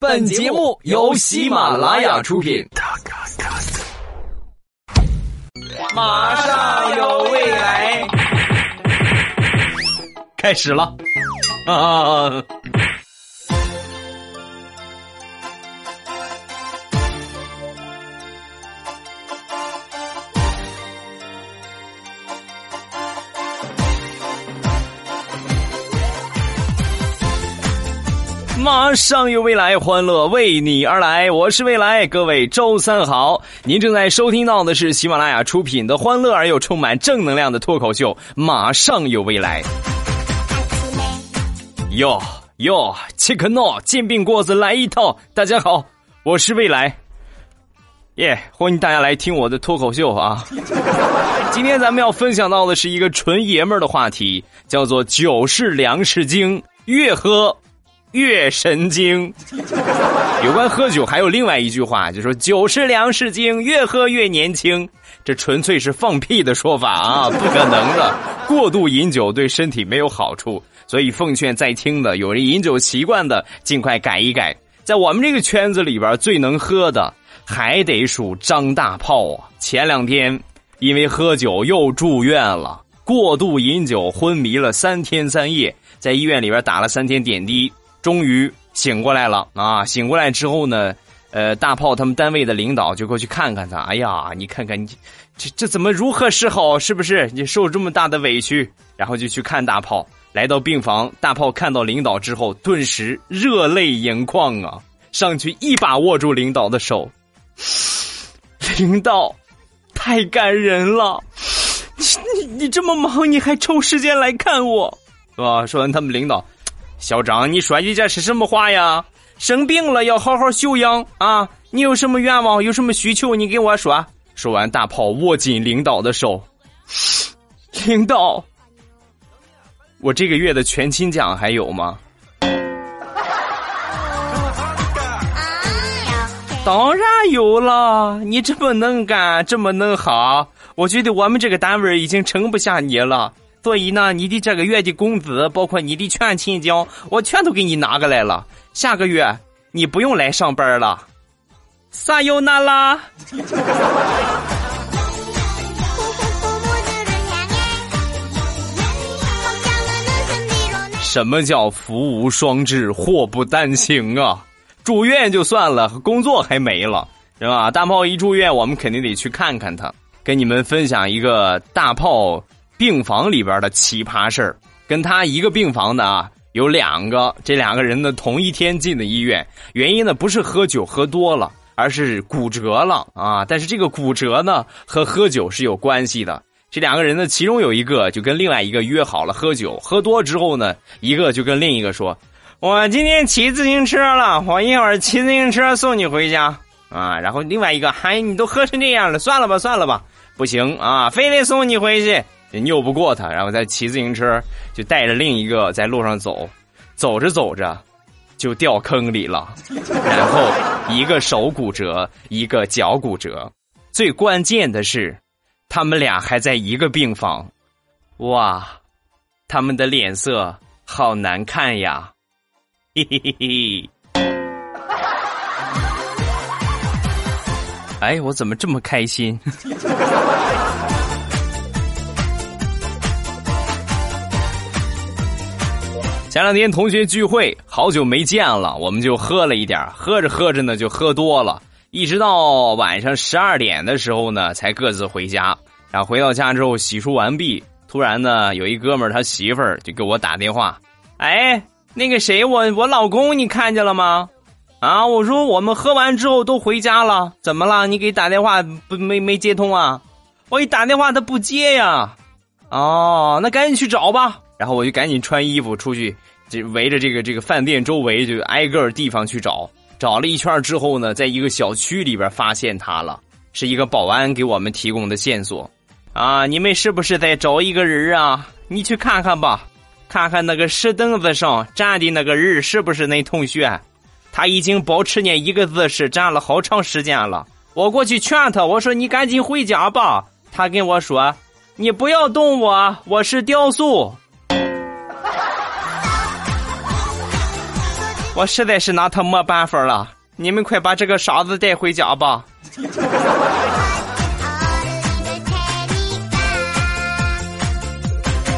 本节目由喜马拉雅出品。马上有未来，开始了啊！马上有未来，欢乐为你而来。我是未来，各位周三好。您正在收听到的是喜马拉雅出品的欢乐而又充满正能量的脱口秀《马上有未来》。哟哟，切克闹煎饼果子来一套。大家好，我是未来。耶，欢迎大家来听我的脱口秀啊！今天咱们要分享到的是一个纯爷们儿的话题，叫做“酒是粮食精，越喝”。越神经。有关喝酒，还有另外一句话，就说酒是粮食精，越喝越年轻。这纯粹是放屁的说法啊，不可能的。过度饮酒对身体没有好处，所以奉劝在听的有人饮酒习惯的，尽快改一改。在我们这个圈子里边，最能喝的还得数张大炮啊。前两天因为喝酒又住院了，过度饮酒昏迷了三天三夜，在医院里边打了三天点滴。终于醒过来了啊！醒过来之后呢，呃，大炮他们单位的领导就过去看看他。哎呀，你看看你，这这怎么如何是好？是不是你受这么大的委屈？然后就去看大炮。来到病房，大炮看到领导之后，顿时热泪盈眶啊！上去一把握住领导的手，领导，太感人了！你你这么忙，你还抽时间来看我，是吧？说完，他们领导。校长，你说你这是什么话呀？生病了要好好休养啊！你有什么愿望，有什么需求，你给我说。说完，大炮握紧领导的手。领导，我这个月的全勤奖还有吗？当然有了！你这么能干，这么能哈，我觉得我们这个单位已经撑不下你了。所以呢，你的这个月的工资，包括你的全勤奖，我全都给你拿过来了。下个月你不用来上班了。啥又拿啦？什么叫福无双至，祸不单行啊？住院就算了，工作还没了，是吧？大炮一住院，我们肯定得去看看他，跟你们分享一个大炮。病房里边的奇葩事儿，跟他一个病房的啊，有两个，这两个人呢同一天进的医院，原因呢不是喝酒喝多了，而是骨折了啊。但是这个骨折呢和喝酒是有关系的。这两个人呢，其中有一个就跟另外一个约好了喝酒，喝多之后呢，一个就跟另一个说：“我今天骑自行车了，我一会儿骑自行车送你回家啊。”然后另外一个：“嗨，你都喝成这样了，算了吧，算了吧，不行啊，非得送你回去。”也拗不过他，然后再骑自行车就带着另一个在路上走，走着走着就掉坑里了，然后一个手骨折，一个脚骨折，最关键的是，他们俩还在一个病房，哇，他们的脸色好难看呀，嘿嘿嘿嘿，哎，我怎么这么开心？前两天同学聚会，好久没见了，我们就喝了一点喝着喝着呢就喝多了，一直到晚上十二点的时候呢才各自回家。然后回到家之后洗漱完毕，突然呢有一哥们儿他媳妇儿就给我打电话，哎，那个谁，我我老公你看见了吗？啊，我说我们喝完之后都回家了，怎么了？你给打电话不没没接通啊？我一打电话他不接呀。哦，那赶紧去找吧。然后我就赶紧穿衣服出去，就围着这个这个饭店周围就挨个地方去找。找了一圈之后呢，在一个小区里边发现他了，是一个保安给我们提供的线索。啊，你们是不是在找一个人啊？你去看看吧，看看那个石凳子上站的那个人是不是那同学？他已经保持那一个姿势站了好长时间了。我过去劝他，我说你赶紧回家吧。他跟我说：“你不要动我，我是雕塑。”我实在是拿他没办法了，你们快把这个傻子带回家吧。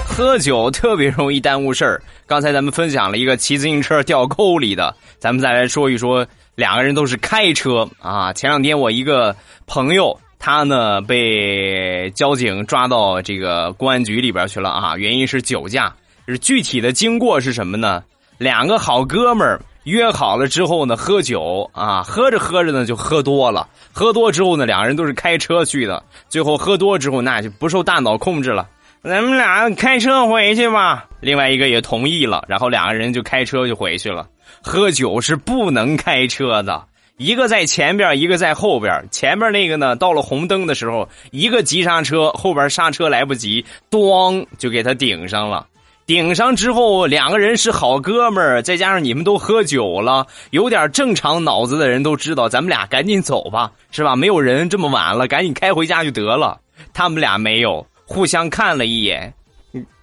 喝酒特别容易耽误事儿。刚才咱们分享了一个骑自行车掉沟里的，咱们再来说一说两个人都是开车啊。前两天我一个朋友，他呢被交警抓到这个公安局里边去了啊，原因是酒驾。是具体的经过是什么呢？两个好哥们儿约好了之后呢，喝酒啊，喝着喝着呢就喝多了，喝多之后呢，两个人都是开车去的，最后喝多之后那就不受大脑控制了。咱们俩开车回去吧。另外一个也同意了，然后两个人就开车就回去了。喝酒是不能开车的，一个在前边，一个在后边。前面那个呢，到了红灯的时候，一个急刹车，后边刹车来不及，咣就给他顶上了。顶上之后，两个人是好哥们儿，再加上你们都喝酒了，有点正常脑子的人都知道，咱们俩赶紧走吧，是吧？没有人，这么晚了，赶紧开回家就得了。他们俩没有。互相看了一眼，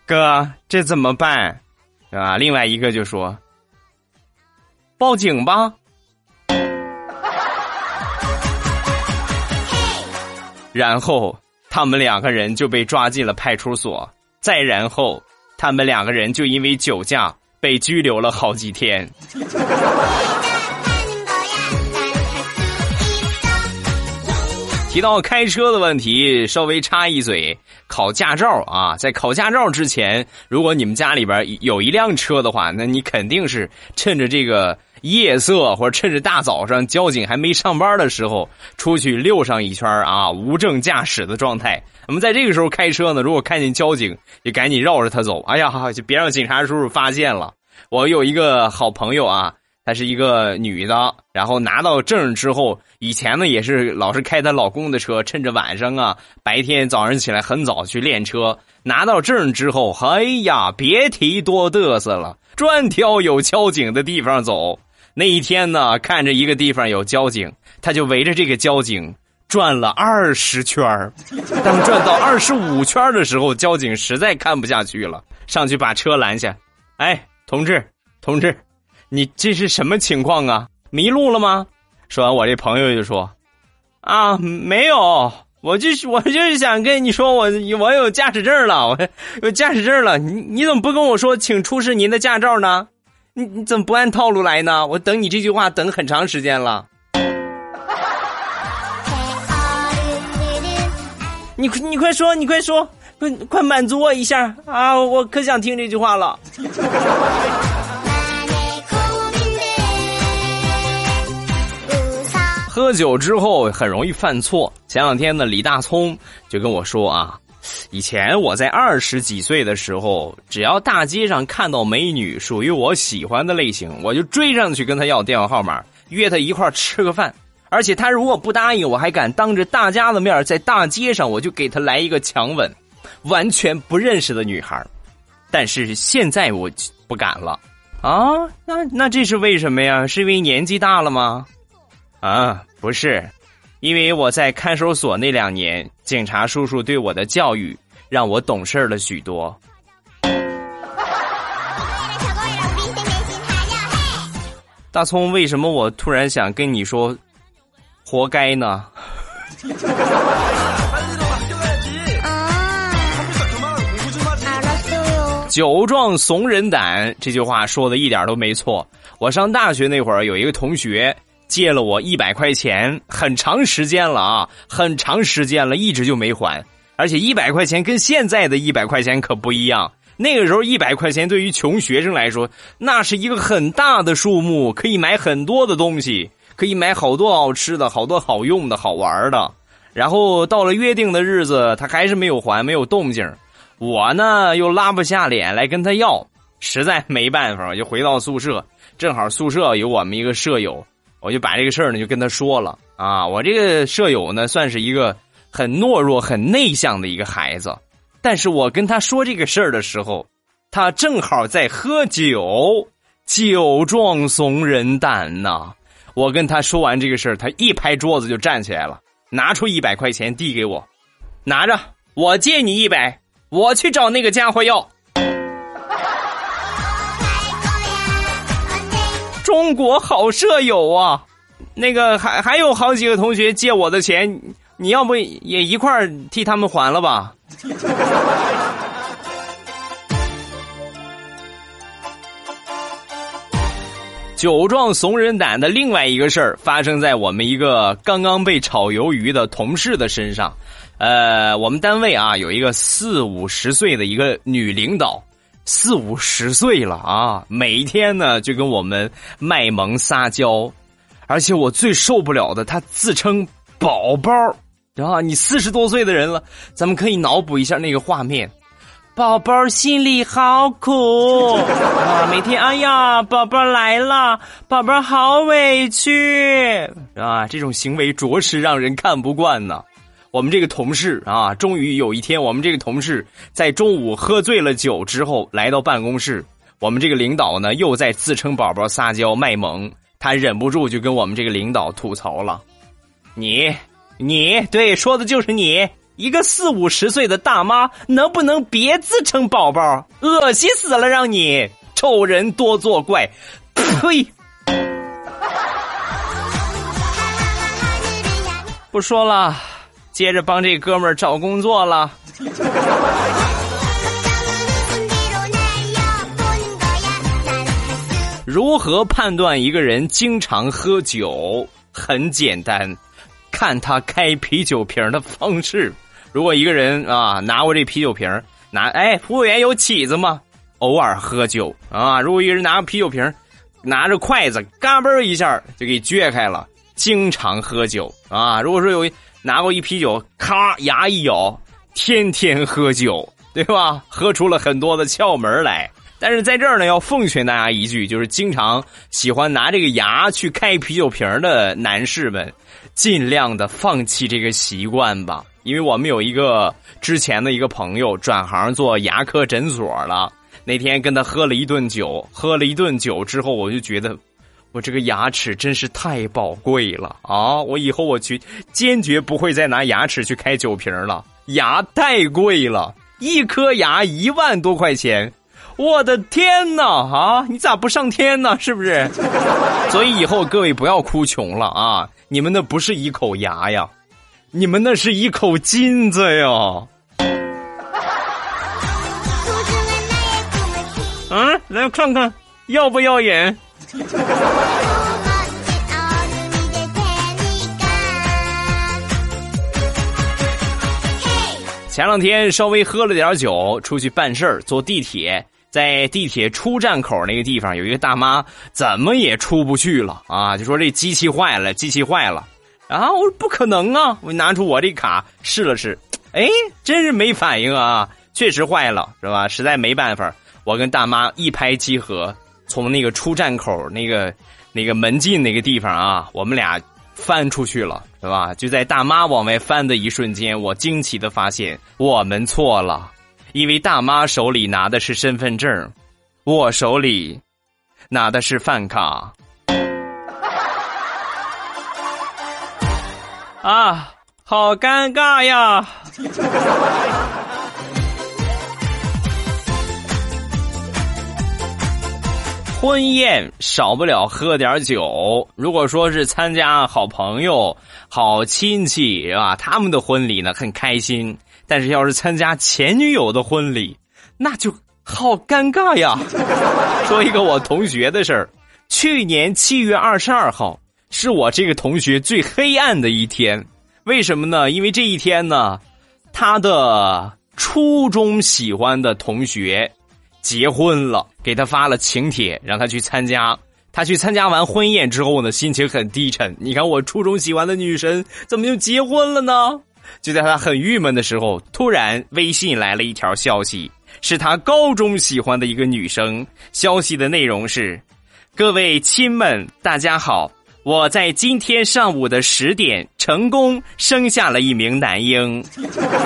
哥，这怎么办？啊，另外一个就说：“报警吧。”然后他们两个人就被抓进了派出所。再然后，他们两个人就因为酒驾被拘留了好几天。提到开车的问题，稍微插一嘴，考驾照啊，在考驾照之前，如果你们家里边有一辆车的话，那你肯定是趁着这个夜色或者趁着大早上交警还没上班的时候出去溜上一圈啊，无证驾驶的状态。那么在这个时候开车呢，如果看见交警，就赶紧绕着他走。哎呀，就别让警察叔叔发现了。我有一个好朋友啊。她是一个女的，然后拿到证之后，以前呢也是老是开她老公的车，趁着晚上啊，白天早上起来很早去练车。拿到证之后，哎呀，别提多嘚瑟了，专挑有交警的地方走。那一天呢，看着一个地方有交警，他就围着这个交警转了二十圈当转到二十五圈的时候，交警实在看不下去了，上去把车拦下。哎，同志，同志。你这是什么情况啊？迷路了吗？说完，我这朋友就说：“啊，没有，我就是我就是想跟你说，我我有驾驶证了，我有驾驶证了。你你怎么不跟我说，请出示您的驾照呢？你你怎么不按套路来呢？我等你这句话等很长时间了。你你快说，你快说，快快满足我一下啊！我可想听这句话了。”喝酒之后很容易犯错。前两天呢，李大聪就跟我说啊，以前我在二十几岁的时候，只要大街上看到美女属于我喜欢的类型，我就追上去跟她要电话号码，约她一块吃个饭。而且她如果不答应，我还敢当着大家的面在大街上我就给她来一个强吻，完全不认识的女孩。但是现在我不敢了啊，那那这是为什么呀？是因为年纪大了吗？啊，不是，因为我在看守所那两年，警察叔叔对我的教育让我懂事了许多。大葱，为什么我突然想跟你说，活该呢？酒壮怂人胆，这句话说的一点都没错。我上大学那会儿，有一个同学。借了我一百块钱，很长时间了啊，很长时间了，一直就没还。而且一百块钱跟现在的一百块钱可不一样。那个时候一百块钱对于穷学生来说，那是一个很大的数目，可以买很多的东西，可以买好多好吃的、好多好用的、好玩的。然后到了约定的日子，他还是没有还，没有动静。我呢又拉不下脸来跟他要，实在没办法，就回到宿舍。正好宿舍有我们一个舍友。我就把这个事儿呢就跟他说了啊，我这个舍友呢算是一个很懦弱、很内向的一个孩子，但是我跟他说这个事儿的时候，他正好在喝酒，酒壮怂人胆呐。我跟他说完这个事儿，他一拍桌子就站起来了，拿出一百块钱递给我，拿着，我借你一百，我去找那个家伙要。中国好舍友啊！那个还还有好几个同学借我的钱，你要不也一块替他们还了吧？酒壮怂人胆的另外一个事儿，发生在我们一个刚刚被炒鱿鱼的同事的身上。呃，我们单位啊有一个四五十岁的一个女领导，四五十岁了啊，每一天呢就跟我们卖萌撒娇，而且我最受不了的，他自称宝宝，啊，你四十多岁的人了，咱们可以脑补一下那个画面。宝宝心里好苦啊！每天哎呀，宝宝来了，宝宝好委屈啊！这种行为着实让人看不惯呢。我们这个同事啊，终于有一天，我们这个同事在中午喝醉了酒之后来到办公室，我们这个领导呢又在自称宝宝撒娇卖萌，他忍不住就跟我们这个领导吐槽了：“你，你对，说的就是你。”一个四五十岁的大妈，能不能别自称宝宝？恶心死了！让你丑人多作怪，呸！不说了，接着帮这哥们儿找工作了。如何判断一个人经常喝酒？很简单，看他开啤酒瓶的方式。如果一个人啊拿过这啤酒瓶拿哎，服务员有起子吗？偶尔喝酒啊。如果一个人拿个啤酒瓶拿着筷子嘎嘣一下就给撅开了，经常喝酒啊。如果说有拿过一啤酒，咔牙一咬，天天喝酒，对吧？喝出了很多的窍门来。但是在这儿呢，要奉劝大家一句，就是经常喜欢拿这个牙去开啤酒瓶的男士们，尽量的放弃这个习惯吧。因为我们有一个之前的一个朋友转行做牙科诊所了，那天跟他喝了一顿酒，喝了一顿酒之后，我就觉得我这个牙齿真是太宝贵了啊！我以后我去坚决不会再拿牙齿去开酒瓶了，牙太贵了，一颗牙一万多块钱，我的天哪啊！你咋不上天呢？是不是？所以以后各位不要哭穷了啊！你们那不是一口牙呀。你们那是一口金子呀！嗯，来看看要不要瘾？前两天稍微喝了点酒，出去办事儿，坐地铁，在地铁出站口那个地方，有一个大妈怎么也出不去了啊！就说这机器坏了，机器坏了。然啊！我说不可能啊！我拿出我这卡试了试，哎，真是没反应啊！确实坏了，是吧？实在没办法，我跟大妈一拍即合，从那个出站口那个那个门禁那个地方啊，我们俩翻出去了，对吧？就在大妈往外翻的一瞬间，我惊奇的发现我们错了，因为大妈手里拿的是身份证，我手里拿的是饭卡。啊，好尴尬呀！婚宴少不了喝点酒。如果说是参加好朋友、好亲戚是吧？他们的婚礼呢很开心，但是要是参加前女友的婚礼，那就好尴尬呀。说一个我同学的事儿，去年七月二十二号。是我这个同学最黑暗的一天，为什么呢？因为这一天呢，他的初中喜欢的同学结婚了，给他发了请帖，让他去参加。他去参加完婚宴之后呢，心情很低沉。你看，我初中喜欢的女神怎么就结婚了呢？就在他很郁闷的时候，突然微信来了一条消息，是他高中喜欢的一个女生。消息的内容是：各位亲们，大家好。我在今天上午的十点成功生下了一名男婴，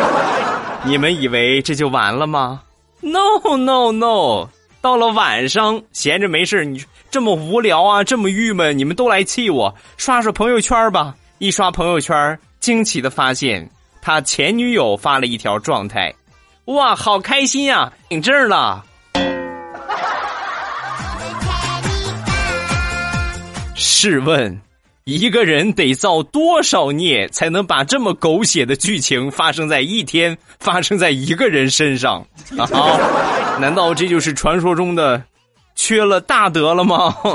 你们以为这就完了吗？No No No！到了晚上闲着没事你这么无聊啊，这么郁闷，你们都来气我，刷刷朋友圈吧。一刷朋友圈，惊奇的发现他前女友发了一条状态，哇，好开心呀，领证了。试问，一个人得造多少孽，才能把这么狗血的剧情发生在一天，发生在一个人身上？啊？难道这就是传说中的缺了大德了吗？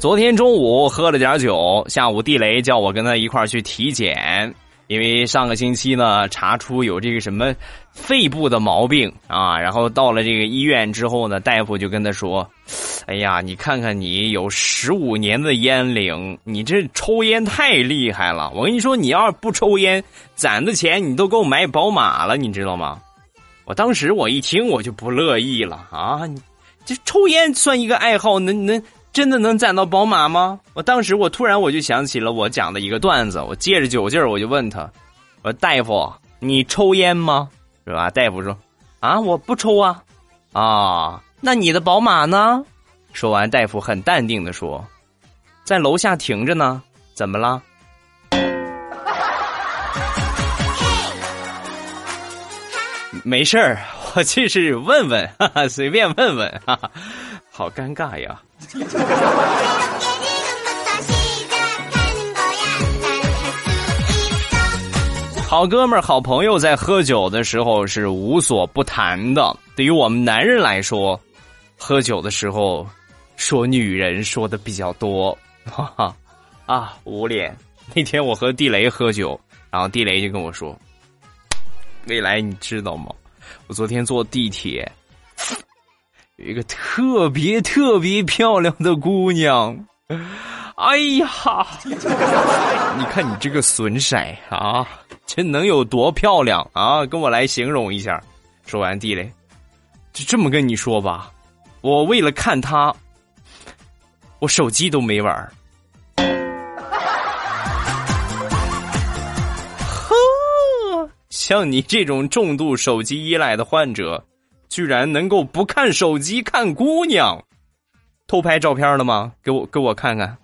昨天中午喝了点酒，下午地雷叫我跟他一块儿去体检，因为上个星期呢查出有这个什么肺部的毛病啊，然后到了这个医院之后呢，大夫就跟他说：“哎呀，你看看你有十五年的烟龄，你这抽烟太厉害了。我跟你说，你要是不抽烟，攒的钱你都够买宝马了，你知道吗？”我当时我一听我就不乐意了啊，这抽烟算一个爱好，能能。真的能攒到宝马吗？我当时我突然我就想起了我讲的一个段子，我借着酒劲儿我就问他，我说大夫，你抽烟吗？是吧？大夫说，啊，我不抽啊，啊，那你的宝马呢？说完，大夫很淡定的说，在楼下停着呢，怎么了？没事儿，我就是问问，哈哈，随便问问，哈哈，好尴尬呀。好哥们儿、好朋友在喝酒的时候是无所不谈的。对于我们男人来说，喝酒的时候说女人说的比较多。哈哈啊，无脸！那天我和地雷喝酒，然后地雷就跟我说：“未来，你知道吗？我昨天坐地铁。”有一个特别特别漂亮的姑娘，哎呀，你看你这个损色啊，这能有多漂亮啊？跟我来形容一下。说完，地雷，就这么跟你说吧，我为了看她，我手机都没玩。呵，像你这种重度手机依赖的患者。居然能够不看手机看姑娘，偷拍照片了吗？给我给我看看。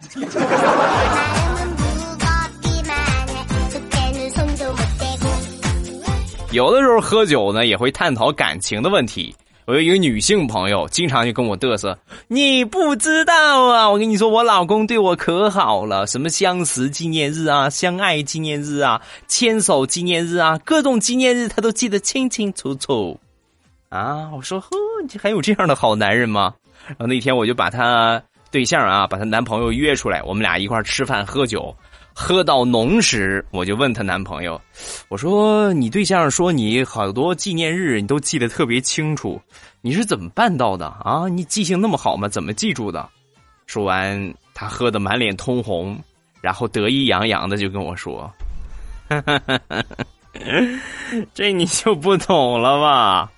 有的时候喝酒呢，也会探讨感情的问题。我有一个女性朋友，经常就跟我嘚瑟：“你不知道啊，我跟你说，我老公对我可好了，什么相识纪念日啊、相爱纪念日啊、牵手纪念日啊，各种纪念日他都记得清清楚楚。”啊！我说呵，这还有这样的好男人吗？然后那天我就把她对象啊，把她男朋友约出来，我们俩一块吃饭喝酒，喝到浓时，我就问她男朋友，我说你对象说你好多纪念日你都记得特别清楚，你是怎么办到的啊？你记性那么好吗？怎么记住的？说完，他喝得满脸通红，然后得意洋洋的就跟我说：“ 这你就不懂了吧？”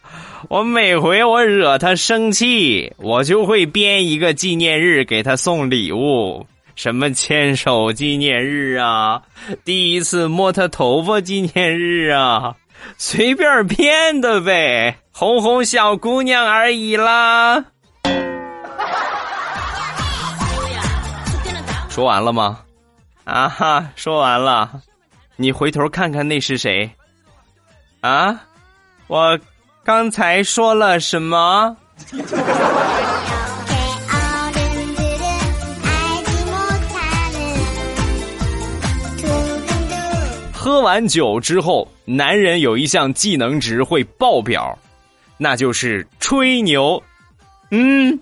我每回我惹他生气，我就会编一个纪念日给他送礼物，什么牵手纪念日啊，第一次摸他头发纪念日啊，随便编的呗，哄哄小姑娘而已啦。说完了吗？啊哈，说完了。你回头看看那是谁？啊，我。刚才说了什么？喝完酒之后，男人有一项技能值会爆表，那就是吹牛。嗯，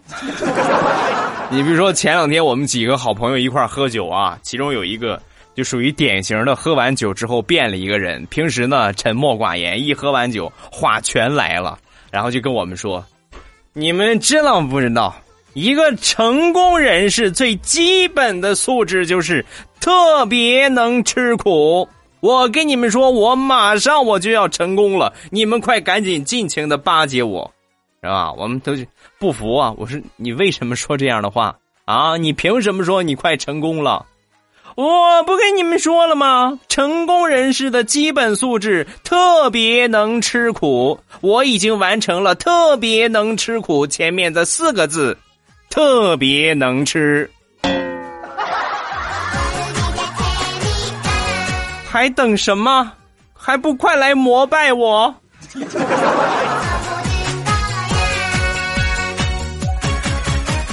你比如说前两天我们几个好朋友一块儿喝酒啊，其中有一个。就属于典型的喝完酒之后变了一个人，平时呢沉默寡言，一喝完酒话全来了，然后就跟我们说：“你们知道不知道，一个成功人士最基本的素质就是特别能吃苦。我跟你们说，我马上我就要成功了，你们快赶紧尽情的巴结我，是吧？我们都不服啊！我说你为什么说这样的话啊？你凭什么说你快成功了？”我不跟你们说了吗？成功人士的基本素质特别能吃苦，我已经完成了特别能吃苦前面的四个字，特别能吃，还等什么？还不快来膜拜我！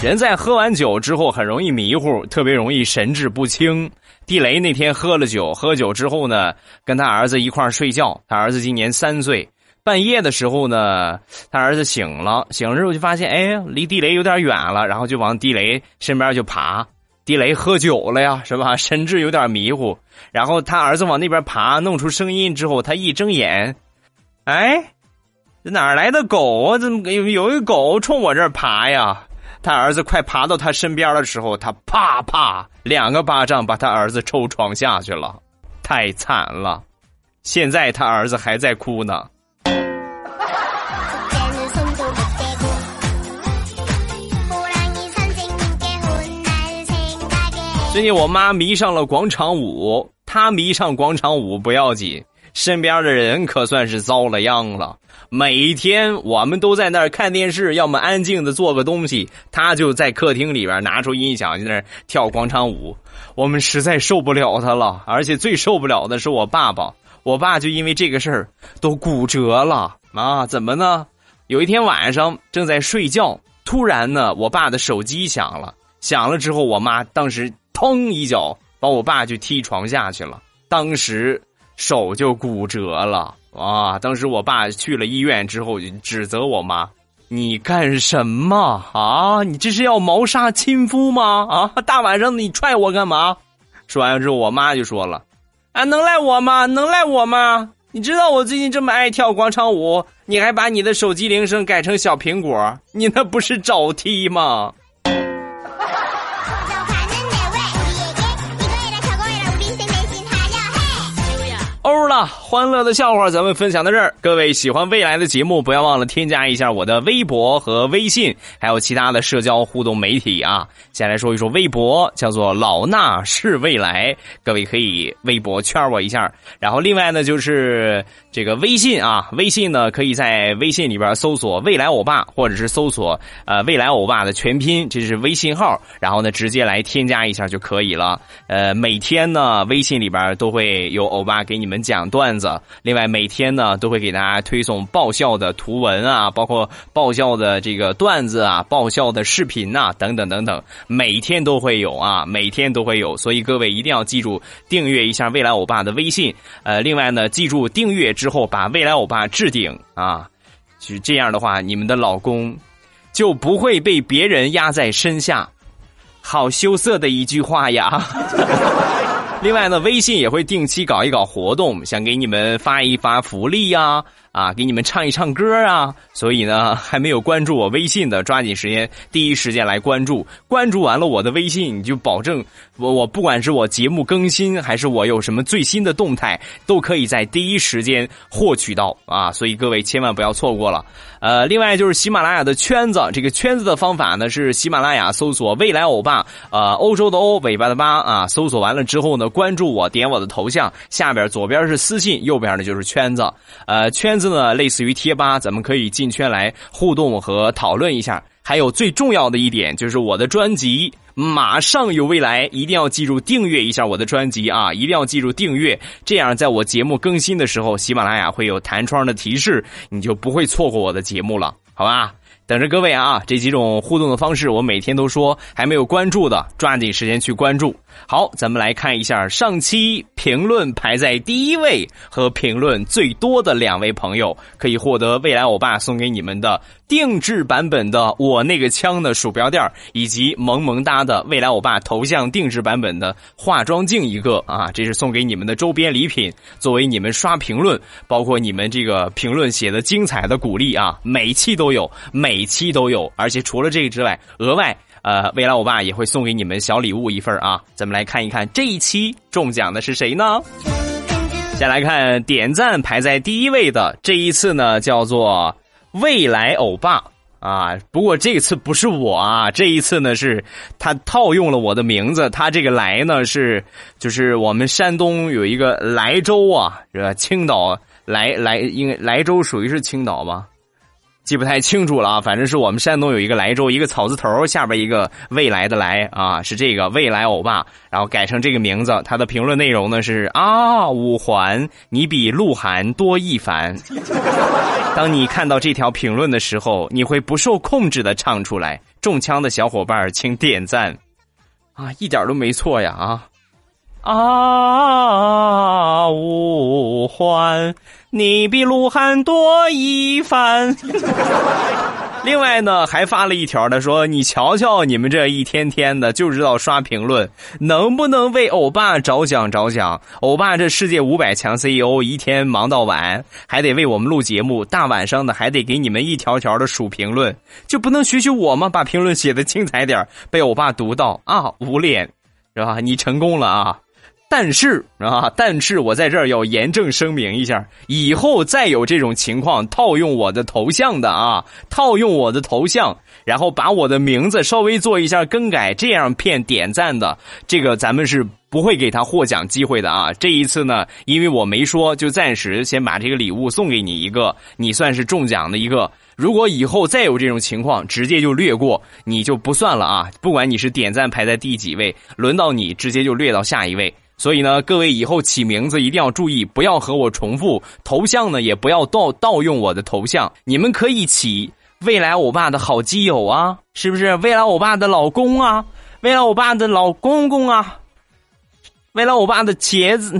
人在喝完酒之后很容易迷糊，特别容易神志不清。地雷那天喝了酒，喝酒之后呢，跟他儿子一块睡觉。他儿子今年三岁，半夜的时候呢，他儿子醒了，醒了之后就发现，哎，离地雷有点远了，然后就往地雷身边就爬。地雷喝酒了呀，是吧？神志有点迷糊。然后他儿子往那边爬，弄出声音之后，他一睁眼，哎，哪来的狗啊？怎么有有一狗冲我这儿爬呀？他儿子快爬到他身边的时候，他啪啪两个巴掌把他儿子抽床下去了，太惨了。现在他儿子还在哭呢。最近我妈迷上了广场舞，她迷上广场舞不要紧，身边的人可算是遭了殃了。每天我们都在那儿看电视，要么安静的做个东西，他就在客厅里边拿出音响在那跳广场舞。我们实在受不了他了，而且最受不了的是我爸爸，我爸就因为这个事儿都骨折了啊！怎么呢？有一天晚上正在睡觉，突然呢，我爸的手机响了，响了之后，我妈当时。砰！一脚把我爸就踢床下去了，当时手就骨折了啊！当时我爸去了医院之后，就指责我妈：“你干什么啊？你这是要谋杀亲夫吗？啊！大晚上的你踹我干嘛？”说完之后，我妈就说了：“啊，能赖我吗？能赖我吗？你知道我最近这么爱跳广场舞，你还把你的手机铃声改成小苹果，你那不是找踢吗？”欧了，欢乐的笑话咱们分享到这儿。各位喜欢未来的节目，不要忘了添加一下我的微博和微信，还有其他的社交互动媒体啊。先来说一说微博，叫做老衲是未来，各位可以微博圈我一下。然后另外呢，就是这个微信啊，微信呢可以在微信里边搜索“未来欧巴”或者是搜索呃“未来欧巴”的全拼，这是微信号，然后呢直接来添加一下就可以了。呃，每天呢微信里边都会有欧巴给你们。讲段子，另外每天呢都会给大家推送爆笑的图文啊，包括爆笑的这个段子啊，爆笑的视频呐，等等等等，每天都会有啊，每天都会有，所以各位一定要记住订阅一下未来欧巴的微信。呃，另外呢，记住订阅之后把未来欧巴置顶啊，是这样的话，你们的老公就不会被别人压在身下。好羞涩的一句话呀。另外呢，微信也会定期搞一搞活动，想给你们发一发福利呀。啊给你们唱一唱歌啊！所以呢，还没有关注我微信的，抓紧时间，第一时间来关注。关注完了我的微信，你就保证我我不管是我节目更新，还是我有什么最新的动态，都可以在第一时间获取到啊！所以各位千万不要错过了。呃，另外就是喜马拉雅的圈子，这个圈子的方法呢是喜马拉雅搜索“未来欧巴”，呃，欧洲的欧，尾巴的巴啊。搜索完了之后呢，关注我，点我的头像，下边左边是私信，右边呢就是圈子，呃，圈子。呢，类似于贴吧，咱们可以进圈来互动和讨论一下。还有最重要的一点，就是我的专辑马上有未来，一定要记住订阅一下我的专辑啊！一定要记住订阅，这样在我节目更新的时候，喜马拉雅会有弹窗的提示，你就不会错过我的节目了，好吧？等着各位啊！这几种互动的方式，我每天都说，还没有关注的，抓紧时间去关注。好，咱们来看一下上期评论排在第一位和评论最多的两位朋友，可以获得未来欧巴送给你们的定制版本的我那个枪的鼠标垫以及萌萌哒的未来欧巴头像定制版本的化妆镜一个啊！这是送给你们的周边礼品，作为你们刷评论，包括你们这个评论写的精彩的鼓励啊！每期都有，每期都有，而且除了这个之外，额外。呃，未来我爸也会送给你们小礼物一份啊！咱们来看一看这一期中奖的是谁呢？先来看点赞排在第一位的，这一次呢叫做未来欧巴啊。不过这次不是我啊，这一次呢是他套用了我的名字，他这个来呢是就是我们山东有一个莱州啊，是吧？青岛莱莱，应该莱州属于是青岛吧？记不太清楚了啊，反正是我们山东有一个莱州，一个草字头下边一个未来的来啊，是这个未来欧巴，然后改成这个名字。他的评论内容呢是啊，五环你比鹿晗多一番。当你看到这条评论的时候，你会不受控制的唱出来。中枪的小伙伴请点赞，啊，一点都没错呀啊！啊，五环，你比鹿晗多一番。另外呢，还发了一条，他说：“你瞧瞧你们这一天天的就知道刷评论，能不能为欧巴着想着想？欧巴这世界五百强 CEO 一天忙到晚，还得为我们录节目，大晚上的还得给你们一条条的数评论，就不能学学我吗？把评论写的精彩点，被欧巴读到啊，捂脸，是吧？你成功了啊！”但是啊，但是我在这儿要严正声明一下，以后再有这种情况套用我的头像的啊，套用我的头像，然后把我的名字稍微做一下更改，这样骗点赞的，这个咱们是不会给他获奖机会的啊。这一次呢，因为我没说，就暂时先把这个礼物送给你一个，你算是中奖的一个。如果以后再有这种情况，直接就略过，你就不算了啊。不管你是点赞排在第几位，轮到你直接就略到下一位。所以呢，各位以后起名字一定要注意，不要和我重复。头像呢，也不要盗盗用我的头像。你们可以起未来欧巴的好基友啊，是不是？未来欧巴的老公啊，未来欧巴的老公公啊，未来欧巴的茄子，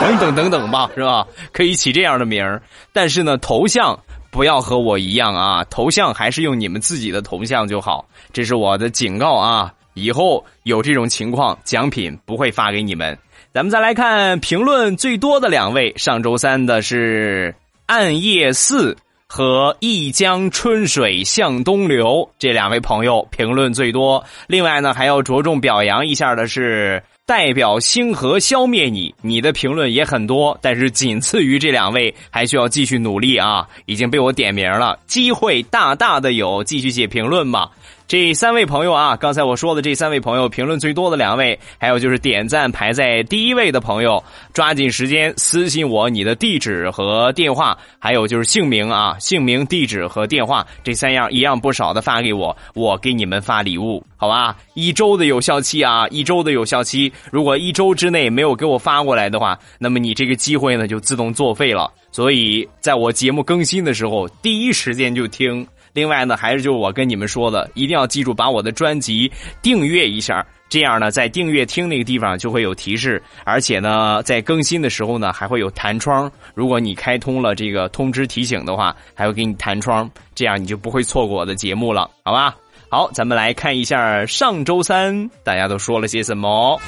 等等等等吧，是吧？可以起这样的名儿。但是呢，头像不要和我一样啊，头像还是用你们自己的头像就好。这是我的警告啊。以后有这种情况，奖品不会发给你们。咱们再来看评论最多的两位，上周三的是暗夜四和一江春水向东流这两位朋友评论最多。另外呢，还要着重表扬一下的是代表星河消灭你，你的评论也很多，但是仅次于这两位，还需要继续努力啊！已经被我点名了，机会大大的有，继续写评论吧。这三位朋友啊，刚才我说的这三位朋友评论最多的两位，还有就是点赞排在第一位的朋友，抓紧时间私信我你的地址和电话，还有就是姓名啊，姓名、地址和电话这三样一样不少的发给我，我给你们发礼物，好吧？一周的有效期啊，一周的有效期，如果一周之内没有给我发过来的话，那么你这个机会呢就自动作废了。所以在我节目更新的时候，第一时间就听。另外呢，还是就是我跟你们说的，一定要记住把我的专辑订阅一下，这样呢，在订阅听那个地方就会有提示，而且呢，在更新的时候呢，还会有弹窗。如果你开通了这个通知提醒的话，还会给你弹窗，这样你就不会错过我的节目了，好吧？好，咱们来看一下上周三大家都说了些什么。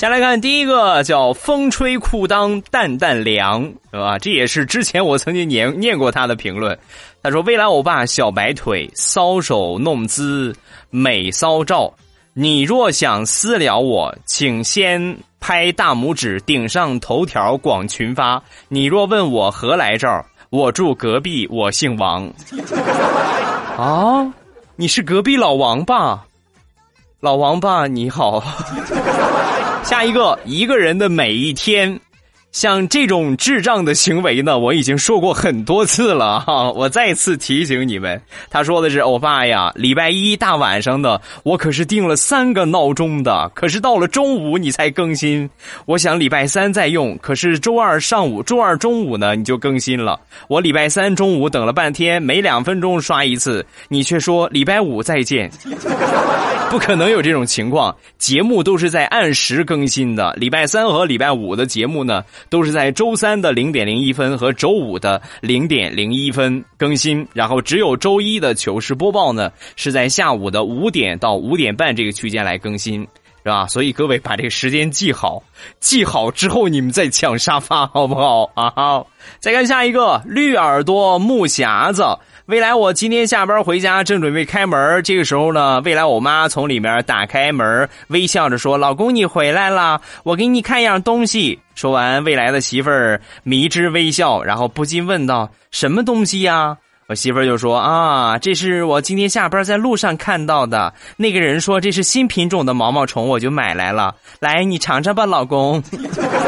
先来看第一个，叫“风吹裤裆淡淡凉”，是吧？这也是之前我曾经念念过他的评论。他说：“未来欧巴小白腿，搔首弄姿美骚照。你若想私聊我，请先拍大拇指顶上头条广群发。你若问我何来照，我住隔壁，我姓王。啊，你是隔壁老王吧？老王吧，你好。下一个，一个人的每一天。”像这种智障的行为呢，我已经说过很多次了哈，我再次提醒你们。他说的是欧巴呀，礼拜一大晚上的，我可是定了三个闹钟的，可是到了中午你才更新。我想礼拜三再用，可是周二上午、周二中午呢你就更新了。我礼拜三中午等了半天，每两分钟刷一次，你却说礼拜五再见。不可能有这种情况，节目都是在按时更新的。礼拜三和礼拜五的节目呢，都是在周三的零点零一分和周五的零点零一分更新。然后只有周一的糗事播报呢，是在下午的五点到五点半这个区间来更新，是吧？所以各位把这个时间记好，记好之后你们再抢沙发，好不好啊？好，再看下一个绿耳朵木匣子。未来，我今天下班回家，正准备开门。这个时候呢，未来我妈从里面打开门，微笑着说：“老公，你回来了，我给你看一样东西。”说完，未来的媳妇儿迷之微笑，然后不禁问道：“什么东西呀？”我媳妇儿就说：“啊，这是我今天下班在路上看到的。那个人说这是新品种的毛毛虫，我就买来了。来，你尝尝吧，老公。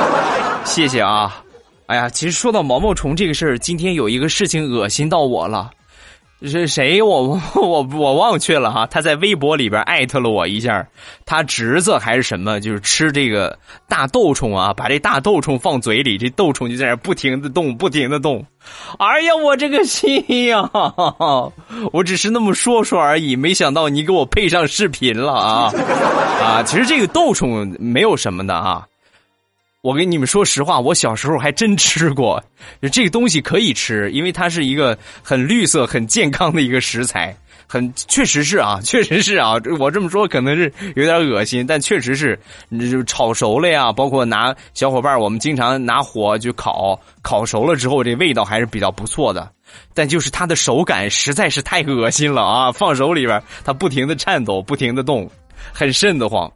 谢谢啊。哎呀，其实说到毛毛虫这个事儿，今天有一个事情恶心到我了。”是谁？我我我忘却了哈。他在微博里边艾特了我一下，他侄子还是什么，就是吃这个大豆虫啊，把这大豆虫放嘴里，这豆虫就在那不停的动，不停的动。哎呀，我这个心呀！我只是那么说说而已，没想到你给我配上视频了啊啊！其实这个豆虫没有什么的啊。我跟你们说实话，我小时候还真吃过，这个东西可以吃，因为它是一个很绿色、很健康的一个食材，很确实是啊，确实是啊。我这么说可能是有点恶心，但确实是，就炒熟了呀，包括拿小伙伴我们经常拿火去烤，烤熟了之后，这味道还是比较不错的。但就是它的手感实在是太恶心了啊！放手里边，它不停的颤抖，不停的动，很瘆得慌。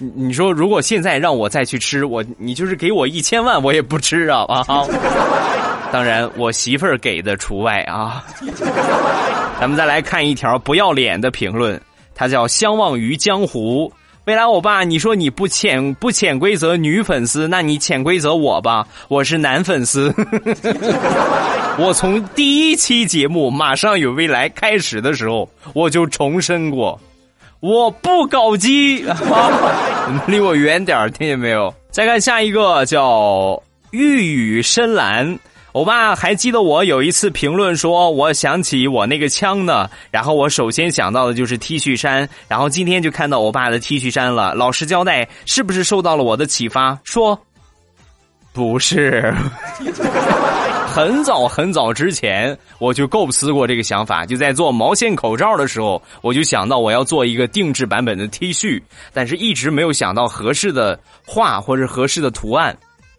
你你说，如果现在让我再去吃，我你就是给我一千万，我也不吃啊啊！当然，我媳妇儿给的除外啊。咱们再来看一条不要脸的评论，他叫相忘于江湖。未来欧巴，你说你不潜不潜规则女粉丝，那你潜规则我吧，我是男粉丝。我从第一期节目《马上有未来》开始的时候，我就重申过。我不搞基，离我远点听见没有？再看下一个叫玉宇深蓝，欧巴还记得我有一次评论说，我想起我那个枪呢，然后我首先想到的就是 T 恤衫，然后今天就看到欧巴的 T 恤衫了。老实交代，是不是受到了我的启发？说，不是。很早很早之前，我就构思过这个想法，就在做毛线口罩的时候，我就想到我要做一个定制版本的 T 恤，但是一直没有想到合适的画或者合适的图案。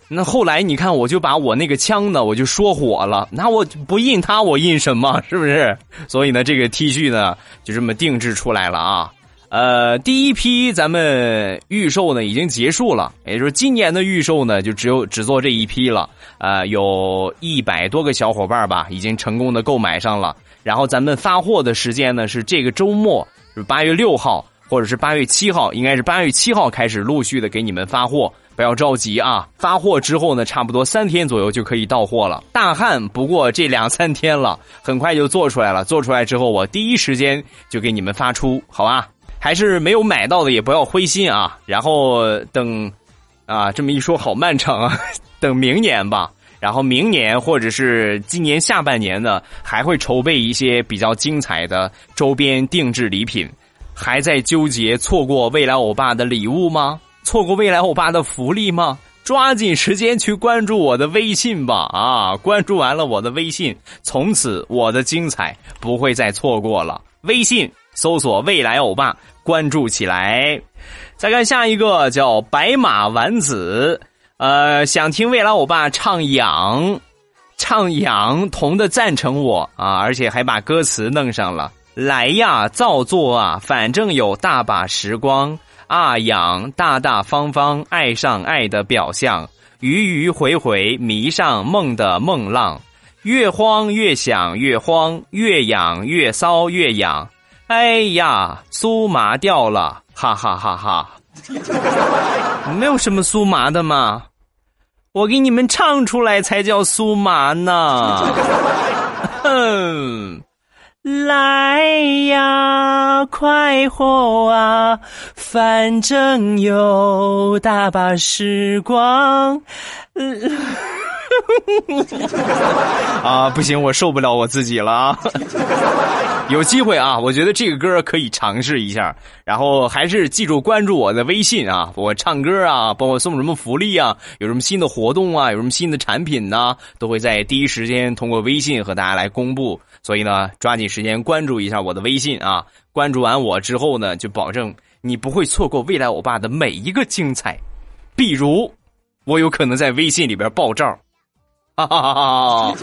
那后来你看，我就把我那个枪呢，我就说火了，那我不印它，我印什么？是不是？所以呢，这个 T 恤呢，就这么定制出来了啊。呃，第一批咱们预售呢已经结束了，也就是今年的预售呢就只有只做这一批了。呃，有一百多个小伙伴吧，已经成功的购买上了。然后咱们发货的时间呢是这个周末，是八月六号或者是八月七号，应该是八月七号开始陆续的给你们发货，不要着急啊。发货之后呢，差不多三天左右就可以到货了。大汉不过这两三天了，很快就做出来了。做出来之后，我第一时间就给你们发出，好吧？还是没有买到的也不要灰心啊，然后等，啊，这么一说好漫长啊，等明年吧。然后明年或者是今年下半年呢，还会筹备一些比较精彩的周边定制礼品。还在纠结错过未来欧巴的礼物吗？错过未来欧巴的福利吗？抓紧时间去关注我的微信吧！啊，关注完了我的微信，从此我的精彩不会再错过了。微信。搜索未来欧巴，关注起来。再看下一个叫白马丸子，呃，想听未来欧巴唱痒，唱痒，同的赞成我啊，而且还把歌词弄上了。来呀，造作啊，反正有大把时光啊，痒，大大方方，爱上爱的表象，迂迂回回，迷上梦的梦浪，越慌越想越慌，越痒越骚越痒。哎呀，酥麻掉了，哈哈哈哈！没有什么酥麻的嘛，我给你们唱出来才叫酥麻呢。哼，来呀，快活啊，反正有大把时光。啊，不行，我受不了我自己了啊！有机会啊，我觉得这个歌可以尝试一下。然后还是记住关注我的微信啊，我唱歌啊，包括送什么福利啊，有什么新的活动啊，有什么新的产品呢，都会在第一时间通过微信和大家来公布。所以呢，抓紧时间关注一下我的微信啊！关注完我之后呢，就保证你不会错过未来欧巴的每一个精彩。比如，我有可能在微信里边爆照。哈哈哈！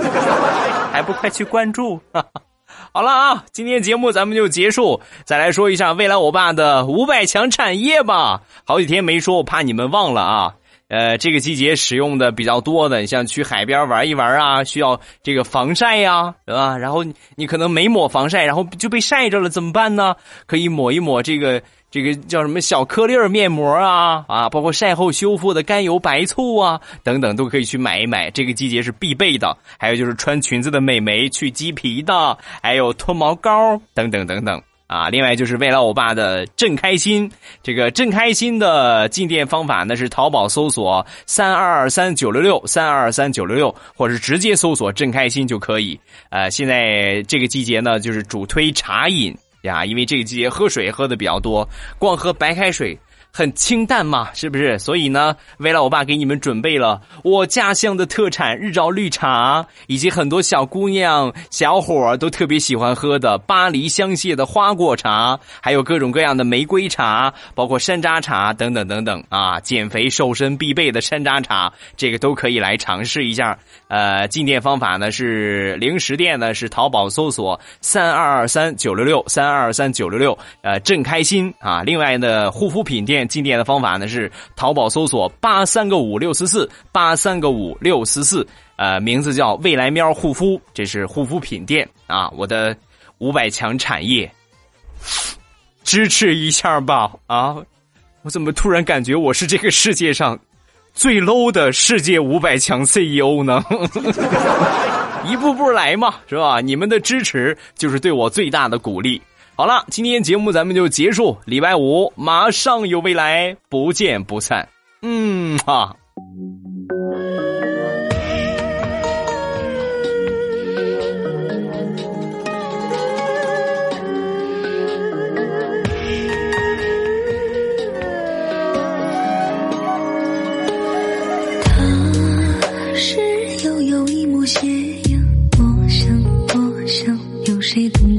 还不快去关注！好了啊，今天节目咱们就结束。再来说一下未来我爸的五百强产业吧。好几天没说，我怕你们忘了啊。呃，这个季节使用的比较多的，你像去海边玩一玩啊，需要这个防晒呀，对吧？然后你可能没抹防晒，然后就被晒着了，怎么办呢？可以抹一抹这个这个叫什么小颗粒面膜啊啊，包括晒后修复的甘油白醋啊等等，都可以去买一买。这个季节是必备的。还有就是穿裙子的美眉去鸡皮的，还有脱毛膏等等等等。啊，另外就是未来欧巴的正开心，这个正开心的进店方法呢是淘宝搜索三二二三九六六三二二三九六六，或者是直接搜索正开心就可以。呃，现在这个季节呢，就是主推茶饮呀，因为这个季节喝水喝的比较多，光喝白开水。很清淡嘛，是不是？所以呢，为了我爸给你们准备了我家乡的特产日照绿茶，以及很多小姑娘、小伙儿都特别喜欢喝的巴黎香榭的花果茶，还有各种各样的玫瑰茶，包括山楂茶等等等等啊，减肥瘦身必备的山楂茶，这个都可以来尝试一下。呃，进店方法呢是零食店呢是淘宝搜索三二二三九六六三二二三九六六，呃，正开心啊。另外呢，护肤品店。进店的方法呢是淘宝搜索八三个五六四四八三个五六四四，呃，名字叫未来喵护肤，这是护肤品店啊。我的五百强产业，支持一下吧啊！我怎么突然感觉我是这个世界上最 low 的世界五百强 CEO 呢？一步步来嘛，是吧？你们的支持就是对我最大的鼓励。好了，今天节目咱们就结束。礼拜五马上有未来，不见不散。嗯哈。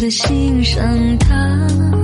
谁懂得欣赏他？